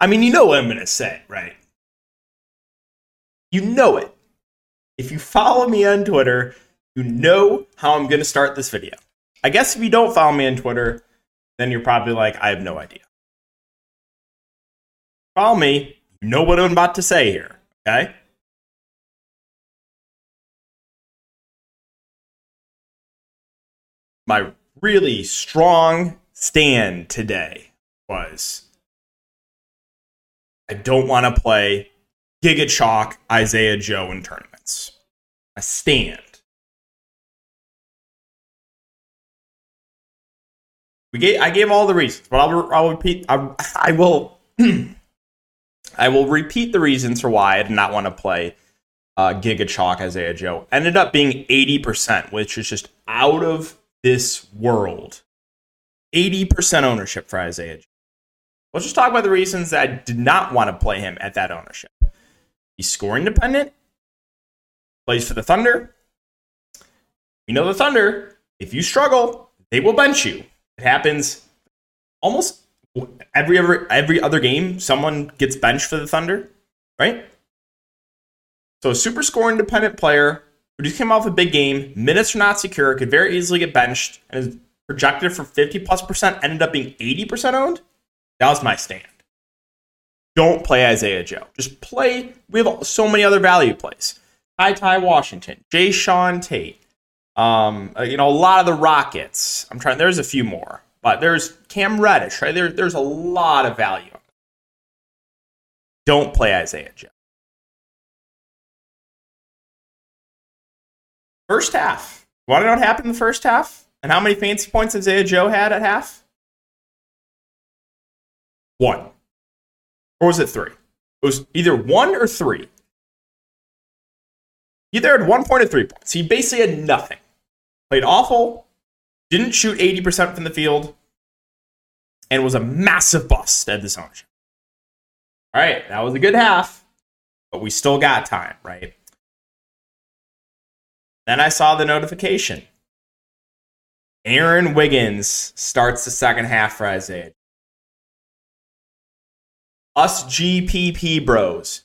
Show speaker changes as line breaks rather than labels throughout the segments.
I mean, you know what I'm going to say, right? You know it. If you follow me on Twitter, you know how I'm going to start this video. I guess if you don't follow me on Twitter, then you're probably like, I have no idea. Follow me, you know what I'm about to say here, okay? My really strong stand today was I don't want to play Giga Chalk Isaiah Joe in tournaments. I stand. We gave, I gave all the reasons, but I'll, I'll repeat. I, I will. I will repeat the reasons for why I did not want to play uh, Giga Chalk Isaiah Joe. Ended up being eighty percent, which is just out of this world. Eighty percent ownership for Isaiah. Joe. Let's just talk about the reasons that I did not want to play him at that ownership. He's scoring dependent. Plays for the Thunder. You know the Thunder. If you struggle, they will bench you. It happens almost every every every other game. Someone gets benched for the Thunder, right? So a super score independent player who just came off a big game, minutes are not secure, could very easily get benched, and is projected for 50 plus percent, ended up being 80% owned. That was my stand. Don't play Isaiah Joe. Just play. We have so many other value plays. Ty Ty Washington, Jae'Sean Tate, um, uh, you know, a lot of the Rockets. I'm trying. There's a few more, but there's Cam Reddish. Right there. There's a lot of value. Don't play Isaiah Joe. First half. You want to know what happened in the first half? And how many fancy points Isaiah Joe had at half? One. Or was it three? It was either one or three. He either had one point or three points. He basically had nothing. Played awful, didn't shoot 80% from the field, and was a massive bust at this ownership. All right, that was a good half, but we still got time, right? Then I saw the notification. Aaron Wiggins starts the second half for Isaiah. Us GPP bros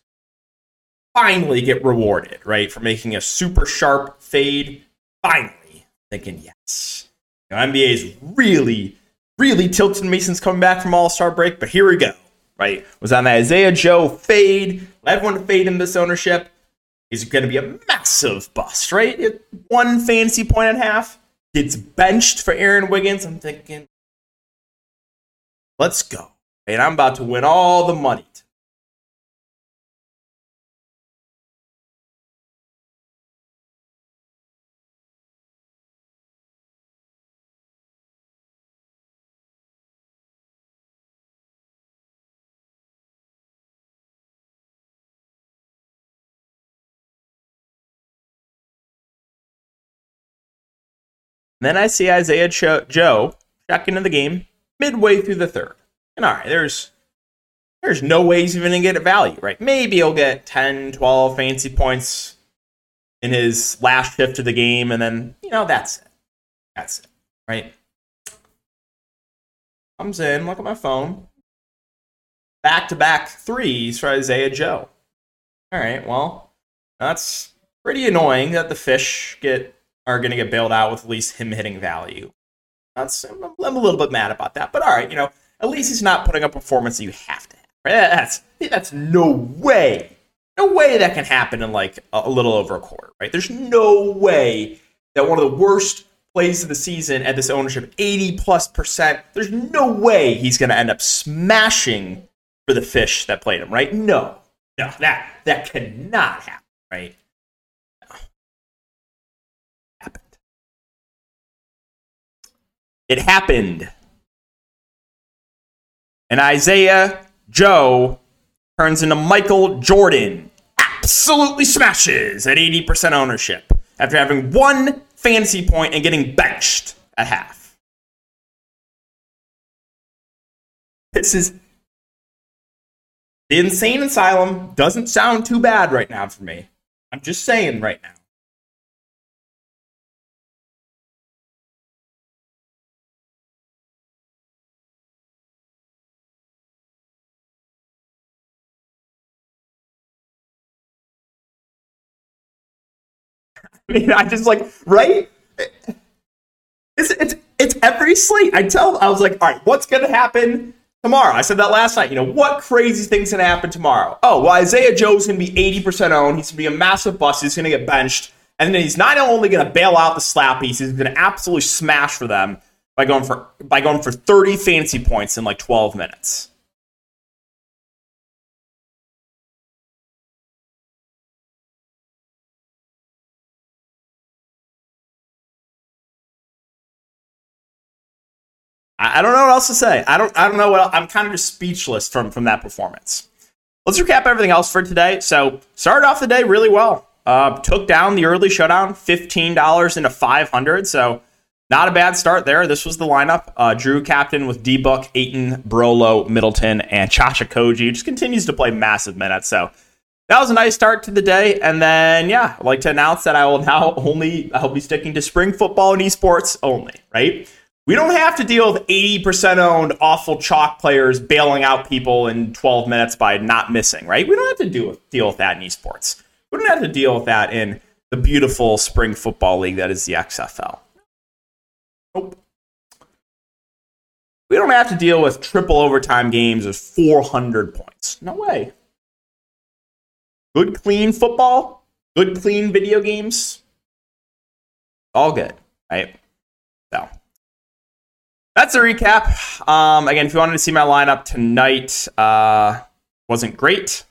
finally get rewarded, right, for making a super sharp fade. Finally, thinking yes. NBA is really, really tilting since coming back from All Star break, but here we go. Right, was on the Isaiah Joe fade. Everyone to fade in this ownership. He's going to be a massive bust, right? One fancy point and a half. Gets benched for Aaron Wiggins. I'm thinking, let's go. And I'm about to win all the money. Then I see Isaiah Cho- Joe check into the game midway through the third. And all right, there's there's no way he's even to get a value, right? Maybe he'll get 10, 12 fancy points in his last shift of the game, and then, you know, that's it. That's it, right? Comes in, look at my phone. Back to back threes for Isaiah Joe. All right, well, that's pretty annoying that the fish get are to get bailed out with at least him hitting value. That's I'm a little bit mad about that, but all right, you know, at least he's not putting a performance that you have to have. Right? That's that's no way, no way that can happen in like a, little over a quarter. Right? There's no way that one of the worst plays of the season at this ownership, 80 plus percent. There's no way he's going to end up smashing for the fish that played him. Right? No, no, that that cannot happen. Right? It happened. And Isaiah Joe turns into Michael Jordan. Absolutely smashes at 80% ownership after having one fantasy point and getting benched at half. This is the insane asylum doesn't sound too bad right now for me. I'm just saying right now. mean, I just like right. It's it's it's every slate. I tell I was like, all right, what's gonna happen tomorrow? I said that last night. You know, what crazy thing's gonna happen tomorrow? Oh, well, Isaiah Joe's gonna be eighty percent owned. He's gonna be a massive bust. He's gonna get benched, and then he's not only gonna bail out the slappies, he's gonna absolutely smash for them by going for by going for thirty fantasy points in like twelve minutes. I, I don't know what else to say. I don't. I don't know what. I'm kind of just speechless from from that performance. Let's recap everything else for today. So started off the day really well. Uh, took down the early showdown, fifteen dollars into five hundred. So not a bad start there. This was the lineup. Uh, Jrue captain with D Book, Ayton, Brolo, Middleton, and Josh Okogie. Just continues to play massive minutes. So that was a nice start to the day. And then, yeah, I'd like to announce that I will now only I'll be sticking to spring football and esports only. Right. We don't have to deal with 80% owned awful chalk players bailing out people in 12 minutes by not missing, right? We don't have to deal with, deal with that in esports. We don't have to deal with that in the beautiful spring football league that is the XFL. Nope. We don't have to deal with triple overtime games of 400 points. No way. Good, clean football, good, clean video games. All good, right? That's a recap. Um, again, if you wanted to see my lineup tonight, uh, wasn't great.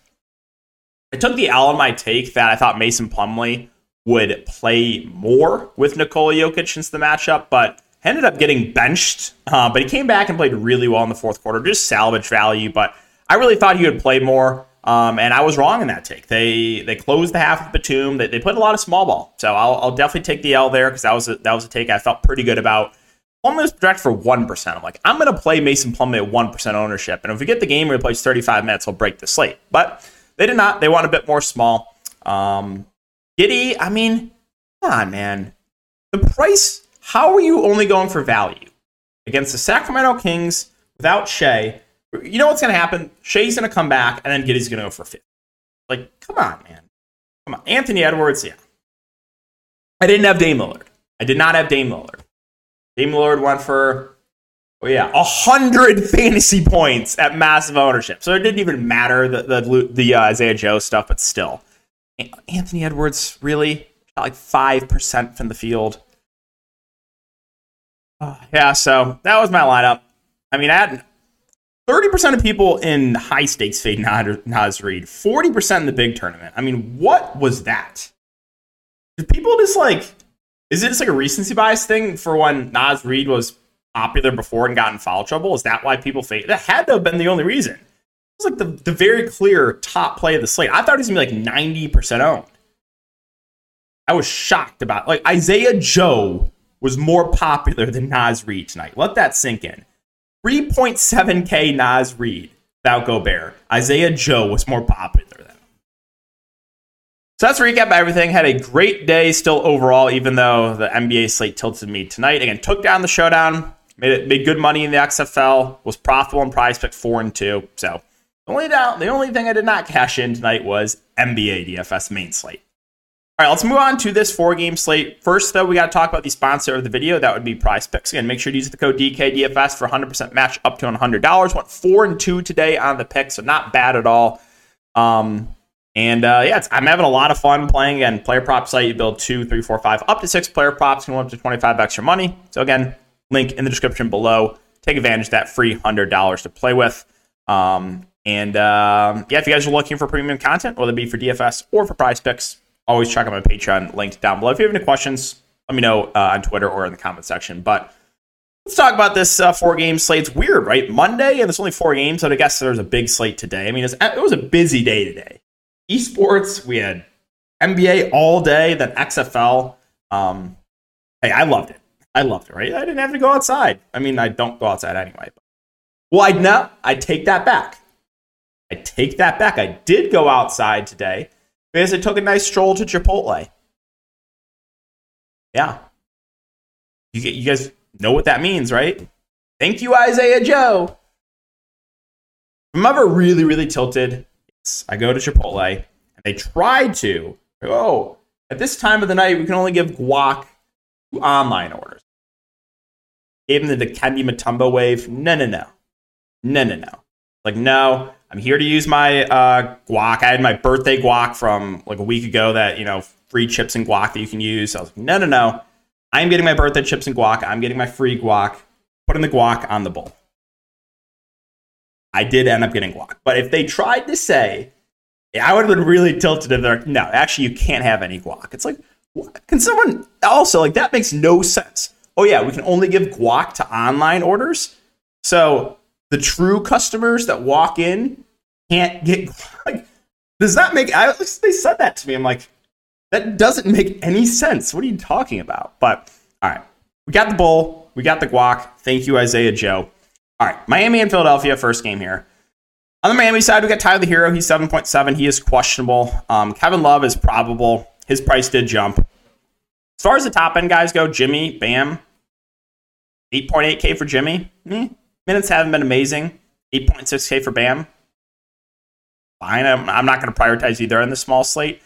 I took the L on my take that I thought Mason Plumlee would play more with Nikola Jokic since the matchup, but ended up getting benched. Uh, but he came back and played really well in the fourth quarter, just salvage value. But I really thought he would play more. Um, and I was wrong in that take. They they closed the half of Batum. They, they put a lot of small ball. So I'll, I'll definitely take the L there because that was a, that was a take I felt pretty good about. Plumlee was projected for 1%. I'm like, I'm going to play Mason Plumlee at 1% ownership. And if we get the game where he plays 35 minutes, he'll break the slate. But they did not. They want a bit more small. Um, Giddey, I mean, come on, man. The price, how are you only going for value? Against the Sacramento Kings without Shai, you know what's going to happen? Shai's going to come back, and then Giddey's going to go for 50. Like, come on, man. Come on. Anthony Edwards, yeah. I didn't have Dame Lillard. I did not have Dame Lillard. Dame Lillard went for, oh yeah, a hundred fantasy points at massive ownership. So it didn't even matter the the, the uh, Isaiah Joe stuff, but still, Anthony Edwards really got like five percent from the field. Uh, yeah, so that was my lineup. I mean, I had thirty percent of people in high stakes fade Reid, forty percent in the big tournament. I mean, what was that? Did people just like is it just like a recency bias thing for when Naz Reid was popular before and got in foul trouble? Is that why people fade? That had to have been the only reason. It was like the, the very clear top play of the slate. I thought he was gonna be like 90% owned. I was shocked about like Isaiah Joe was more popular than Naz Reid tonight. Let that sink in. 3.7k Naz Reid without Gobert. Isaiah Joe was more popular so that's a recap of everything. Had a great day still overall, even though the NBA slate tilted me tonight. Again, took down the showdown, made it made good money in the XFL, was profitable in prize pick four and two. So the only down the only thing I did not cash in tonight was NBA DFS main slate. All right, let's move on to this four game slate. First, though, we got to talk about the sponsor of the video. That would be Prize Picks. Again, make sure to use the code DKDFS for 100% match up to $100. Went four and two today on the pick, so not bad at all. Um, and uh, yeah, I'm having a lot of fun playing. Again, player prop site, you build two, three, four, five, up to six player props, can go up to 25 extra money. So again, link in the description below. Take advantage of that free $100 to play with. Um, and um, yeah, if you guys are looking for premium content, whether it be for DFS or for prize picks, always check out my Patreon linked down below. If you have any questions, let me know uh, on Twitter or in the comment section. But let's talk about this uh, four game slate. It's weird, right? Monday, and there's only four games, so I guess there's a big slate today. I mean, it was a busy day today esports, we had NBA all day, then XFL. Um, hey, I loved it. I loved it, right? I didn't have to go outside. I mean, I don't go outside anyway. But, well, I know I take that back. I take that back. I did go outside today because I took a nice stroll to Chipotle. Yeah. You, you guys know what that means, right? Thank you, Isaiah Joe. I'm ever really, really tilted I go to Chipotle and they tried to, oh, At this time of the night, we can only give guac to online orders. Gave him the Dikembe Mutombo wave. No, no, no. No, no, no. Like, no, I'm here to use my uh, guac. I had my birthday guac from like a week ago that, you know, free chips and guac that you can use. I was like, no, no, no. I'm getting my birthday chips and guac. I'm getting my free guac. Putting the guac on the bowl. I did end up getting guac. But if they tried to say, I would have been really tilted if they're like, no, actually, you can't have any guac. It's like, what? can someone also, like, that makes no sense. Oh, yeah, we can only give guac to online orders. So the true customers that walk in can't get like does that make I, they said that to me i'm like that doesn't make any sense what are you talking about but all right we got the bowl we got the guac thank you isaiah joe all right miami and philadelphia first game here on the miami side we got tyler the Herro. he's 7.7 he is questionable um, kevin love is probable his price did jump as far as the top end guys go jimmy bam 8.8k for jimmy eh, Minutes haven't been amazing. 8.6K for Bam. Fine. I'm, I'm not going to prioritize either in the small slate.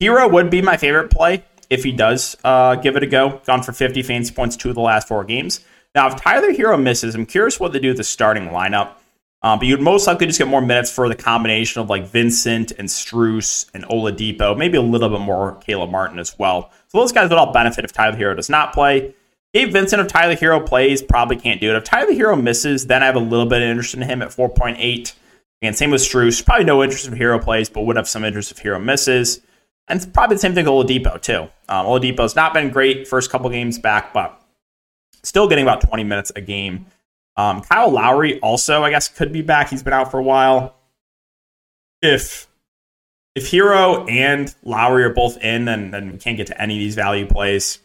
Herro would be my favorite play if he does uh, give it a go. Gone for 50 fantasy points two of the last four games. Now, if Tyler Herro misses, I'm curious what they do with the starting lineup. Um, but you'd most likely just get more minutes for the combination of like Vincent and Strus and Oladipo, maybe a little bit more Caleb Martin as well. So those guys would all benefit if Tyler Herro does not play. Gabe Vincent, if Tyler Herro plays, probably can't do it. If Tyler Herro misses, then I have a little bit of interest in him at 4.8. And same with Strus. Probably no interest if Herro plays, but would have some interest if Herro misses. And it's probably the same thing with Oladipo, too. Um, Oladipo's not been great first couple games back, but still getting about 20 minutes a game. Um, Kyle Lowry also, I guess, could be back. He's been out for a while. If if Herro and Lowry are both in, then, then we can't get to any of these value plays.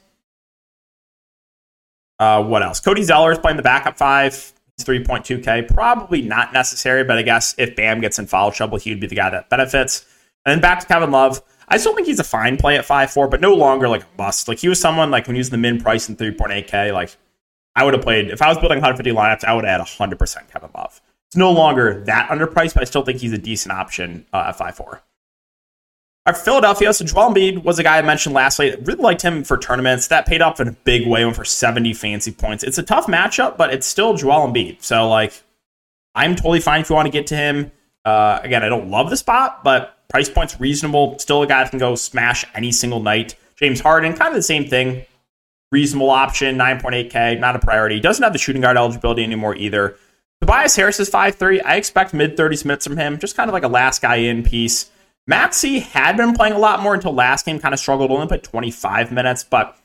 Uh, what else? Cody Zeller is playing the backup five. He's 3.2K. Probably not necessary, but I guess if Bam gets in foul trouble, he would be the guy that benefits. And then back to Kevin Love. I still think he's a fine play at 5'4, but no longer like a bust. Like he was someone like when he was the min price in 3.8K, like I would have played if I was building 150 lineups, I would add 100% Kevin Love. It's no longer that underpriced, but I still think he's a decent option uh, at 5'4. Our Philadelphia, so Joel Embiid was a guy I mentioned last night. Really liked him for tournaments. That paid off in a big way, went for 70 fancy points. It's a tough matchup, but it's still Joel Embiid. So, like, I'm totally fine if you want to get to him. Uh, again, I don't love the spot, but price point's reasonable. Still a guy that can go smash any single night. James Harden, kind of the same thing. Reasonable option, 9.8K, not a priority. Doesn't have the shooting guard eligibility anymore either. Tobias Harris is 5'3. I expect mid 30s minutes from him. Just kind of like a last guy in piece. Maxey had been playing a lot more until last game, kind of struggled, only put 25 minutes. But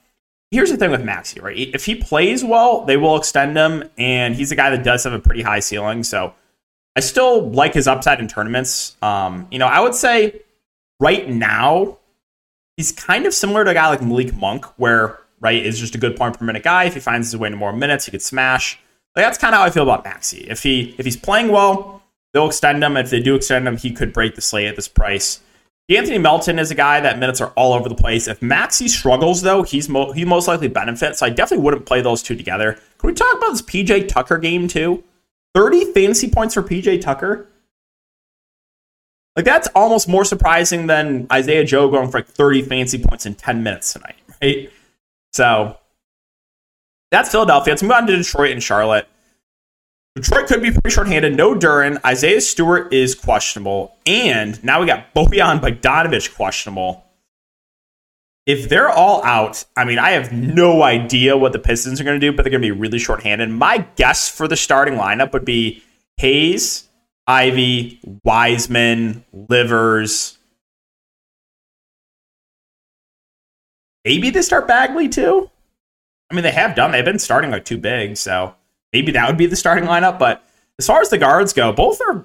here's the thing with Maxey, right? If he plays well, they will extend him, and he's a guy that does have a pretty high ceiling. So I still like his upside in tournaments. Um, you know, I would say right now, he's kind of similar to a guy like Malik Monk, where, right, is just a good point per minute guy. If he finds his way to more minutes, he could smash. Like, that's kind of how I feel about Maxey. If he if he's playing well, They'll extend him. If they do extend him, he could break the slate at this price. Anthony Melton is a guy that minutes are all over the place. If Maxey struggles, though, he's mo- he most likely benefits. So I definitely wouldn't play those two together. Can we talk about this PJ Tucker game too? 30 fantasy points for PJ Tucker. Like that's almost more surprising than Isaiah Joe going for like 30 fancy points in 10 minutes tonight, right? So that's Philadelphia. Let's move on to Detroit and Charlotte. Detroit could be pretty short-handed. No Duren. Isaiah Stewart is questionable. And now we got Bojan Bogdanovic questionable. If they're all out, I mean, I have no idea what the Pistons are going to do, but they're going to be really short-handed. My guess for the starting lineup would be Hayes, Ivey, Wiseman, Livers. Maybe they start Bagley too. I mean, they have done. They've been starting like too big, so maybe that would be the starting lineup. But as far as the guards go, both are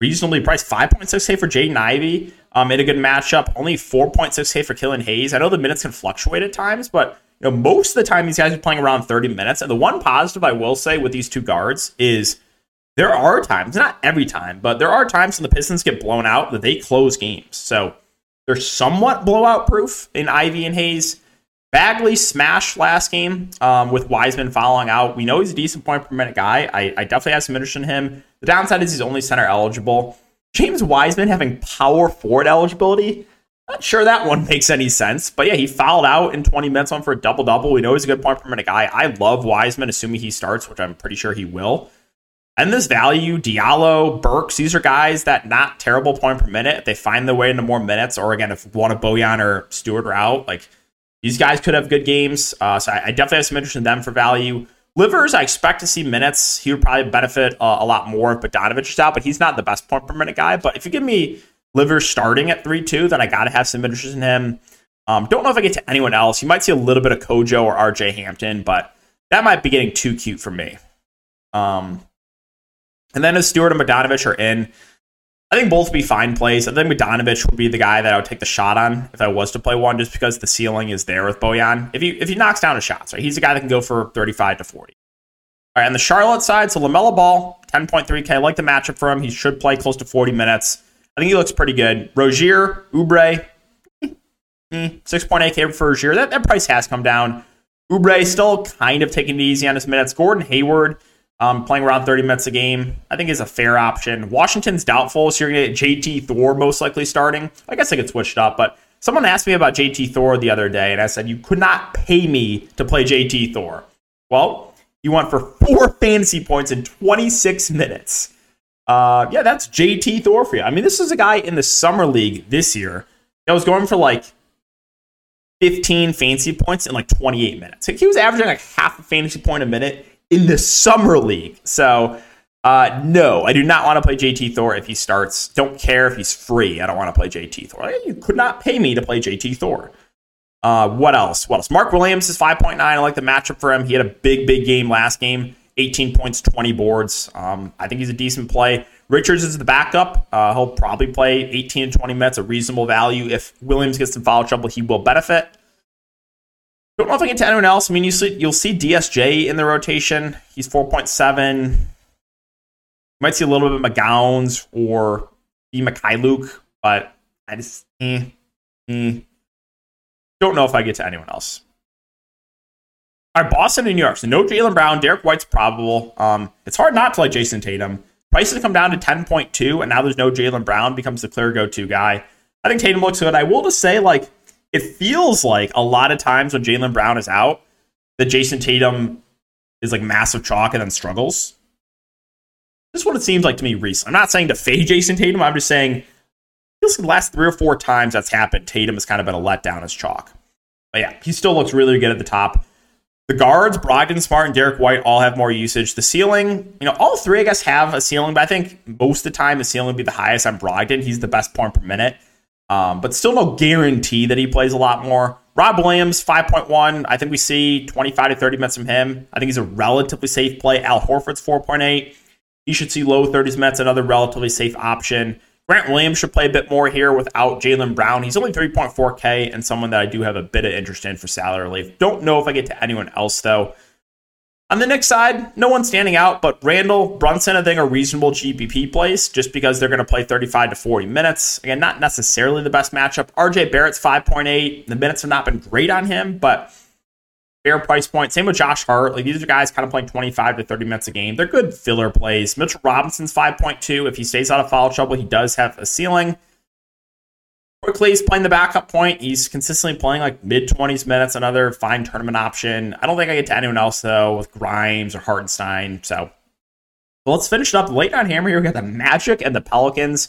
reasonably priced. 5.6K for Jaden Ivey um, in a good matchup. Only 4.6K for Killian Hayes. I know the minutes can fluctuate at times, but you know most of the time these guys are playing around 30 minutes. And the one positive I will say with these two guards is there are times, not every time, but there are times when the Pistons get blown out that they close games. So they're somewhat blowout proof in Ivey and Hayes. Bagley smashed last game um, with Wiseman following out. We know he's a decent point per minute guy. I, I definitely have some interest in him. The downside is he's only center eligible. James Wiseman having power forward eligibility. Not sure that one makes any sense, but yeah, he fouled out in 20 minutes on for a double double. We know he's a good point per minute guy. I love Wiseman, assuming he starts, which I'm pretty sure he will. And this value, Diallo, Burks, these are guys that not terrible point per minute. If they find their way into more minutes, or again, if one of Bojan or Stewart are out, like these guys could have good games. Uh, so I, I, definitely have some interest in them for value. Livers, I expect to see minutes. He would probably benefit uh, a lot more if Bogdanovic is out, but he's not the best point per minute guy. But if you give me Livers starting at 3 2, then I got to have some interest in him. Um, don't know if I get to anyone else. You might see a little bit of Kojo or RJ Hampton, but that might be getting too cute for me. Um, and then as Stewart and Bogdanovic are in, I think both be fine plays. I think Bogdanovic would be the guy that I would take the shot on if I was to play one, just because the ceiling is there with Bojan. If he if he knocks down his shots, right, he's a guy that can go for 35 to 40. All right, on the Charlotte side, so LaMelo Ball, 10.3K. I like the matchup for him. He should play close to 40 minutes. I think he looks pretty good. Rozier, Oubre, hmm, 6.8K for Rozier. That, that price has come down. Oubre still kind of taking it easy on his minutes. Gordon Hayward, um, playing around 30 minutes a game, I think is a fair option. Washington's doubtful, so you're going to get JT Thor most likely starting. I guess I could switch it up, but someone asked me about JT Thor the other day, and I said, You could not pay me to play JT Thor. Well, you went for four fantasy points in 26 minutes. Uh, yeah, that's JT Thor for you. I mean, this is a guy in the summer league this year that was going for like 15 fantasy points in like 28 minutes. He was averaging like half a fantasy point a minute in the summer league. So, uh, no, I do not want to play JT Thor if he starts. Don't care if he's free. I don't want to play JT Thor. You could not pay me to play JT Thor. Uh, what else? What else? Mark Williams is 5.9. I like the matchup for him. He had a big, big game last game 18 points, 20 boards. Um, I think he's a decent play. Richards is the backup. Uh, he'll probably play 18 to 20 minutes, a reasonable value. If Williams gets some foul trouble, he will benefit. Don't know if I get to anyone else. I mean, you see, you'll see DSJ in the rotation. He's 4.7. You might see a little bit of McGowens or B. Mykhailiuk, but I just eh, eh. don't know if I get to anyone else. All right, Boston and New York. So no Jaylen Brown. Derek White's probable. Um, it's hard not to like Jayson Tatum. Prices come down to 10.2, and now there's no Jaylen Brown. Becomes the clear go-to guy. I think Tatum looks good. I will just say, like, it feels like a lot of times when Jaylen Brown is out, that Jayson Tatum is like massive chalk and then struggles. This is what it seems like to me recently. I'm not saying to fade Jayson Tatum. I'm just saying feels like the last three or four times that's happened, Tatum has kind of been a letdown as chalk. But yeah, he still looks really good at the top. The guards, Brogdon, Smart, and Derek White all have more usage. The ceiling, you know, all three, I guess, have a ceiling, but I think most of the time the ceiling would be the highest on Brogdon. He's the best point per minute. Um, but still no guarantee that he plays a lot more. Rob Williams, 5.1. I think we see 25 to 30 minutes from him. I think he's a relatively safe play. Al Horford's 4.8. You should see low 30s minutes, another relatively safe option. Grant Williams should play a bit more here without Jaylen Brown. He's only 3.4K and someone that I do have a bit of interest in for salary relief. Don't know if I get to anyone else, though. On the Knicks side, no one standing out, but Randle, Brunson, I think are reasonable GPP plays just because they're going to play 35 to 40 minutes. Again, not necessarily the best matchup. RJ Barrett's 5.8. The minutes have not been great on him, but fair price point. Same with Josh Hart. Like these are guys kind of playing 25 to 30 minutes a game. They're good filler plays. Mitchell Robinson's 5.2. If he stays out of foul trouble, he does have a ceiling. Quickley he's playing the backup point. He's consistently playing like mid 20s minutes, another fine tournament option. I don't think I get to anyone else though with Grimes or Hartenstein. So well, let's finish it up. Late on hammer here, we got the Magic and the Pelicans.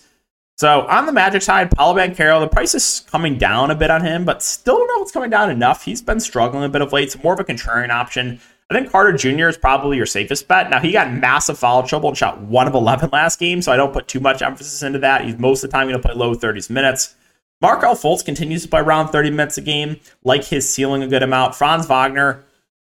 So on the Magic side, Paolo Banchero, the price is coming down a bit on him, but still don't know if it's coming down enough. He's been struggling a bit of late. It's more of a contrarian option. I think Carter Jr. is probably your safest bet. Now, he got massive foul trouble and shot 1 of 11 last game, so I don't put too much emphasis into that. He's most of the time going to play low 30s minutes. Markelle Fultz continues to play around 30 minutes a game, like his ceiling a good amount. Franz Wagner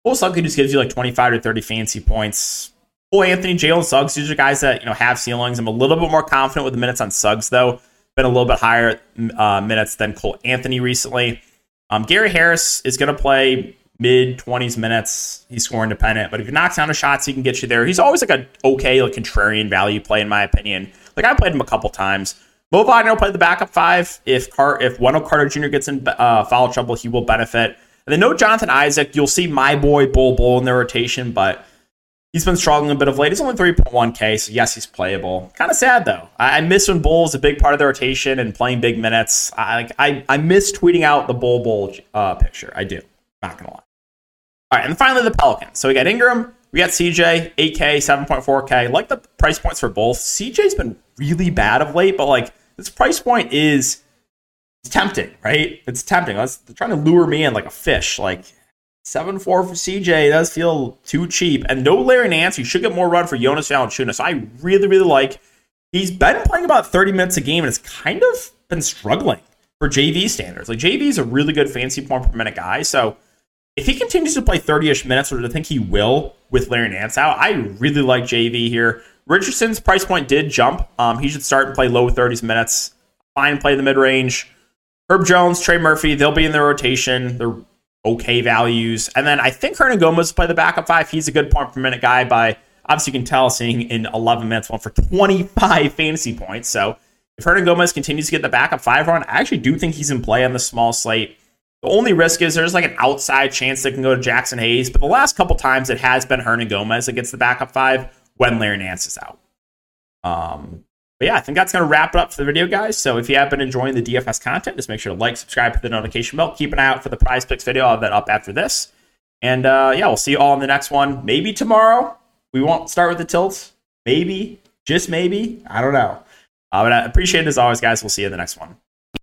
most likely just gives you like 25 to 30 fancy points. Cole Anthony, Jalen Suggs, these are guys that you know have ceilings. I'm a little bit more confident with the minutes on Suggs, though. Been a little bit higher uh, minutes than Cole Anthony recently. Um, Gary Harris is going to play mid 20s minutes. He's score independent, but if he knocks down the shots, he can get you there. He's always like a okay, like contrarian value play in my opinion. Like I played him a couple times. Mo Wagner will play the backup five. If Car- if Wendell Carter Jr. gets in uh, foul trouble, he will benefit. And then no Jonathan Isaac. You'll see my boy Bol Bol in the rotation, but he's He's been struggling a bit of late. He's only 3.1K, so yes, he's playable. Kind of sad though. I, I miss when Bol is a big part of the rotation and playing big minutes. I I, I miss tweeting out the Bol Bol uh, picture. I do. Not gonna lie. All right, and finally the Pelicans. So we got Ingram, we got CJ, 8K, 7.4K. Like the price points for both. CJ's been really bad of late, but like this price point is it's tempting, right? It's tempting. Let's they're trying to lure me in like a fish. Like Seven four for CJ does feel too cheap, and no Larry Nance. You should get more run for Jonas Valanciunas. I really really like. He's been playing about thirty minutes a game, and has kind of been struggling for JV standards. Like JV is a really good fancy point per minute guy, so if he continues to play 30-ish minutes, or I think he will with Larry Nance out, I really like JV here. Richardson's price point did jump. Um, he should start and play low 30s minutes. Fine, play the mid range. Herb Jones, Trey Murphy, they'll be in the rotation. They're okay values. And then I think Hernangomez play the backup five. He's a good point per minute guy by obviously you can tell seeing in 11 minutes one for 25 fantasy points. So if Hernangomez continues to get the backup five run, I actually do think he's in play on the small slate. The only risk is there's like an outside chance that can go to Jaxson Hayes, but the last couple times it has been Hernangomez Gomez against the backup five when Larry Nance is out. Um, but yeah, I think that's going to wrap it up for the video, guys. So if you have been enjoying the DFS content, just make sure to like, subscribe, hit the notification bell. Keep an eye out for the prize picks video. I'll have that up after this. And uh, yeah, we'll see you all in the next one. Maybe tomorrow. We won't start with the tilts. Maybe. Just maybe. I don't know. Uh, but I appreciate it as always, guys. We'll see you in the next one.